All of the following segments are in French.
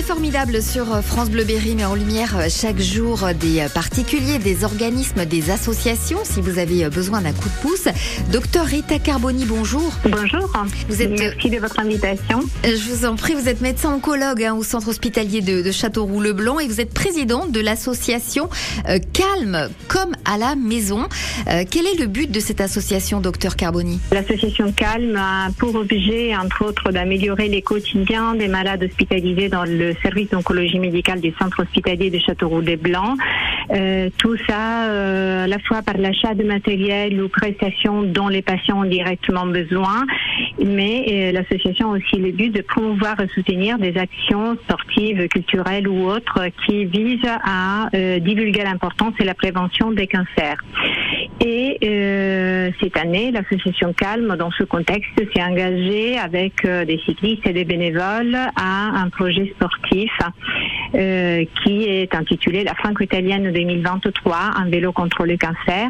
C'est formidable sur euh, France Bleu Berry, mais en lumière euh, chaque jour euh, des particuliers, des organismes, des associations. Si vous avez besoin d'un coup de pouce, docteur Rita Carboni, bonjour. Bonjour. Vous êtes... Merci de votre invitation. Je vous en prie, vous êtes médecin oncologue hein, au centre hospitalier de, de Châteauroux-le-Blanc et vous êtes présidente de l'association Calme comme à la maison. quel est le but de cette association, docteur Carboni? L'association Calme a pour objet, entre autres, d'améliorer les quotidiens des malades hospitalisés dans le service d'oncologie médicale du centre hospitalier de Châteauroux-des-Blancs. Euh, tout ça euh, à la fois par l'achat de matériel ou prestations dont les patients ont directement besoin, mais euh, l'association a aussi le but de promouvoir et soutenir des actions sportives, culturelles ou autres qui visent à divulguer l'importance et la prévention des cancers. Et cette année, l'association Calme, dans ce contexte, s'est engagée avec des cyclistes et des bénévoles à un projet sportif euh, qui est intitulé La Franco italienne 2023, un vélo contre le cancer,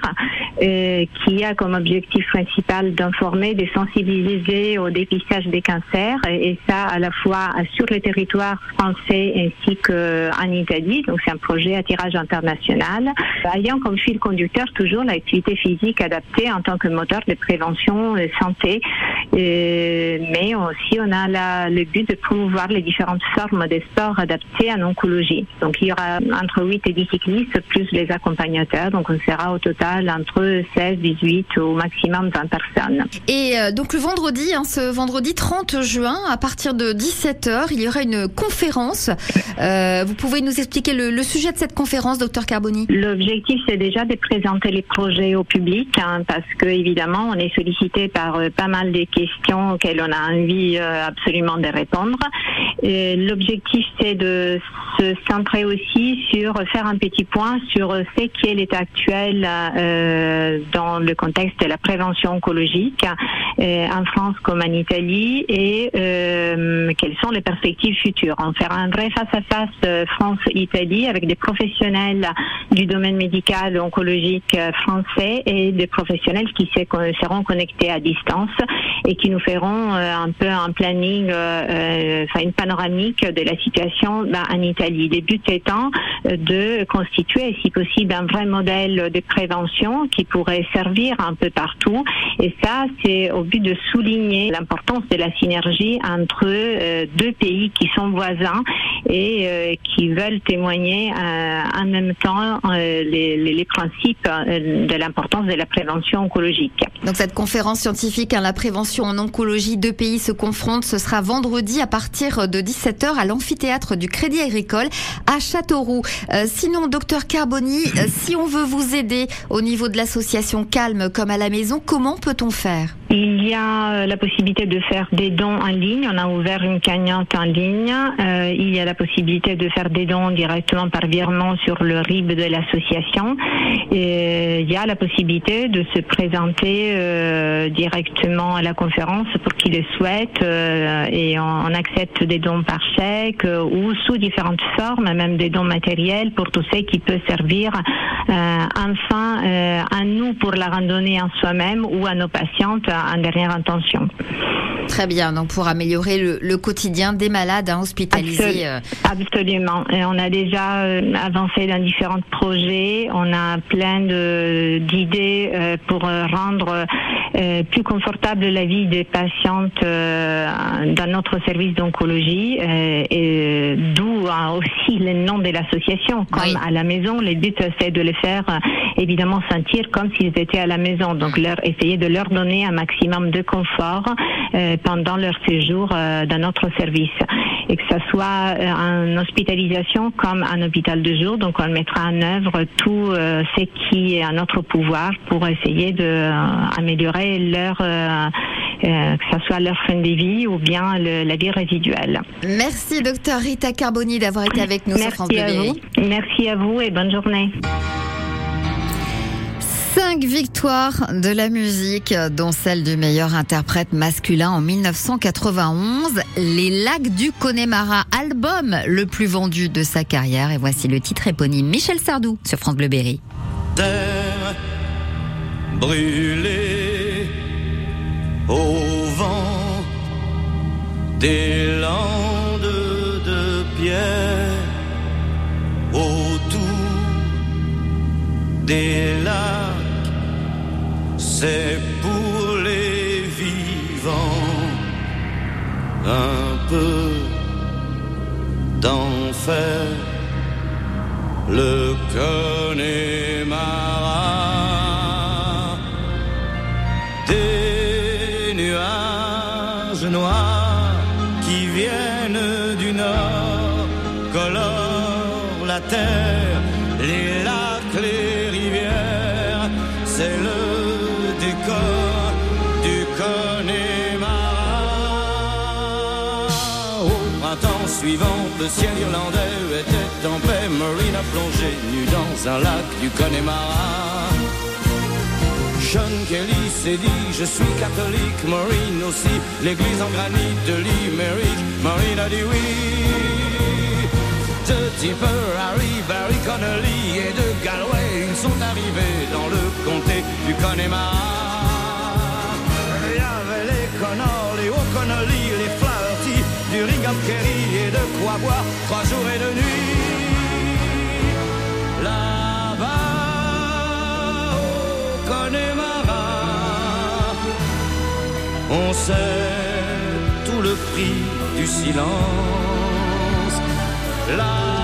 euh, qui a comme objectif principal d'informer, de sensibiliser au dépistage des cancers, et, ça à la fois sur le territoire français ainsi qu'en Italie. Donc c'est un projet à tirage international, ayant comme fil conducteur toujours l'activité physique adaptée en tant que moteur de prévention de santé, euh, mais aussi on a la, le but de promouvoir les différentes formes de sport adaptés à oncologie. Donc il y aura entre 8 et 10 cyclistes plus les accompagnateurs. Donc on sera au total entre 16, 18 au maximum 20 personnes. Et euh, donc le vendredi, hein, ce vendredi 30 juin, à partir de 17h, il y aura une conférence. Euh, vous pouvez nous expliquer le, sujet de cette conférence, docteur Carboni? L'objectif, c'est déjà de présenter les projets au public, hein, parce que évidemment, on est sollicité par euh, pas mal de questions auxquelles on a envie absolument de répondre. L'objectif, c'est de se centrer aussi sur faire un petit point sur ce qui est l'état actuel euh, dans le contexte de la prévention oncologique euh, en France comme en Italie et euh, quelles sont les perspectives futures. En faire un vrai face-à-face France-Italie avec des professionnels du domaine médical oncologique français et des professionnels qui seront connectés à distance et qui nous feront un peu un planning, enfin une panoramique de la situation bah, en Italie. Les buts étant euh, de constituer, si possible, un vrai modèle de prévention qui pourrait servir un peu partout. Et ça, c'est au but de souligner l'importance de la synergie entre euh, deux pays qui sont voisins et euh, qui veulent témoigner en même temps les, les, principes de l'importance de la prévention oncologique. Donc cette conférence scientifique, hein, la prévention en oncologie, deux pays se confrontent, ce sera vendredi à partir de 17h à l'amphithéâtre du Crédit Agricole à Châteauroux. Euh, sinon, docteur Carboni, euh, si on veut vous aider au niveau de l'association Calme comme à la maison, comment peut-on faire? Il y a euh, la possibilité de faire des dons en ligne. On a ouvert une cagnotte en ligne. il y a la possibilité de faire des dons directement par virement sur le RIB de l'association. Et il y a la possibilité de se présenter directement à la conférence pour qui le souhaite et on, accepte des dons par chèque ou sous différentes formes, même des dons matériels pour tous ceux qui peuvent servir euh, enfin euh, à nous pour la randonnée en soi-même ou à nos patientes en dernière intention. Très bien, donc pour améliorer le, quotidien des malades hein, hospitalisés. Euh. Absolument. Et on a déjà avancé dans différents projets. On a plein d'idées pour rendre plus confortable la vie des patientes dans notre service d'oncologie, et d'où aussi le nom de l'association. Comme à la maison, le but c'est de les faire évidemment sentir comme s'ils étaient à la maison. Donc leur essayer de leur donner un maximum de confort euh, pendant leur séjour euh, dans notre service et que ça soit euh, en hospitalisation comme un hôpital de jour. Donc on mettra en œuvre tout ce qui est à notre pouvoir pour essayer de améliorer leur que ce soit leur fin de vie ou bien la vie résiduelle. Merci docteur Rita Carboni d'avoir été avec nous Merci à vous. Merci à vous et bonne journée. Cinq victoires de la musique, dont celle du meilleur interprète masculin en 1991, Les Lacs du Connemara, album le plus vendu de sa carrière. Et voici le titre éponyme Michel Sardou sur France Bleu Berry. Au vent des landes de pierre autour des c'est pour les vivants un peu d'enfer. Le Connemara, des nuages noirs qui viennent du nord colorent la terre, les lacs, les rivières, c'est le suivant, le ciel irlandais était en paix. Marine a plongé nu dans un lac du Connemara. Sean Kelly s'est dit je suis catholique, Maureen aussi, l'église en granit de Limerick, Maureen a dit oui. De Tipper, Harry, Barry Connolly et de Galway, ils sont arrivés dans le comté du Connemara. Ring Kerry et de quoi boire trois jours et deux nuits. Là-bas, au Connemara, on sait tout le prix du silence. Là-bas,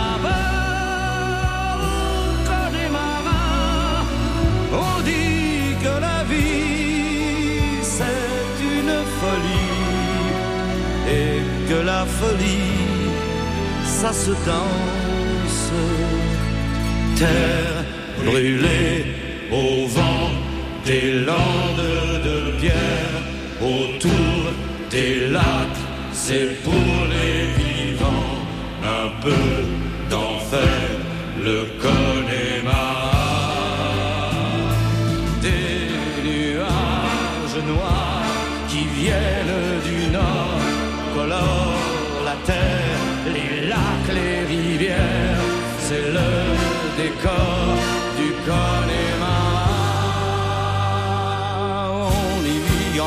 ça se danse. Terre brûlée au vent des landes de pierre, autour des lacs, c'est pour les vivants un peu d'enfer, le Connemara.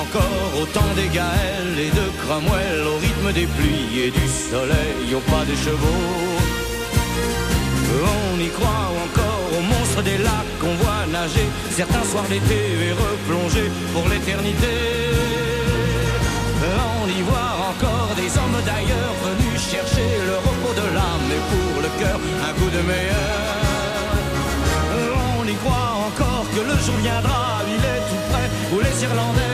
Encore au temps des Gaëls et de Cromwell, au rythme des pluies et du soleil, au pas des chevaux. On y croit encore aux monstres des lacs qu'on voit nager certains soirs d'été et replonger pour l'éternité. On y voit encore des hommes d'ailleurs venus chercher le repos de l'âme et pour le cœur un coup de meilleur. On y croit encore que le jour viendra, il est tout près, où les Irlandais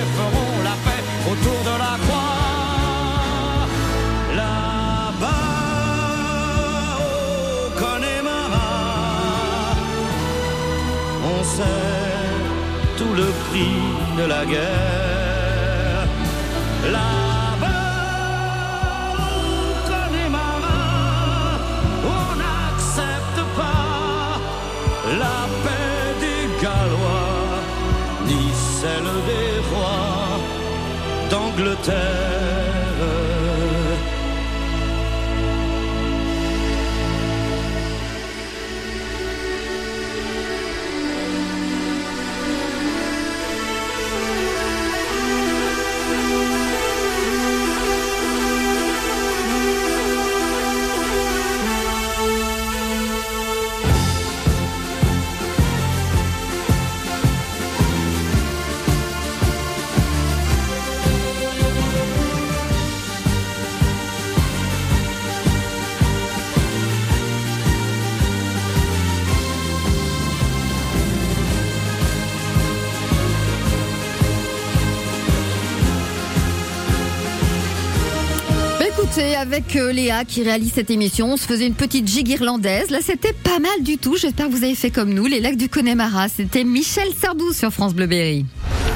de la guerre. Là-bas, au Connemara, on n'accepte pas la paix des Gallois, ni celle des rois d'Angleterre. Écoutez, avec euh, Léa qui réalise cette émission, on se faisait une petite gigue irlandaise. Là, c'était pas mal du tout. J'espère que vous avez fait comme nous. Les lacs du Connemara. C'était Michel Sardou sur France Bleu Berry.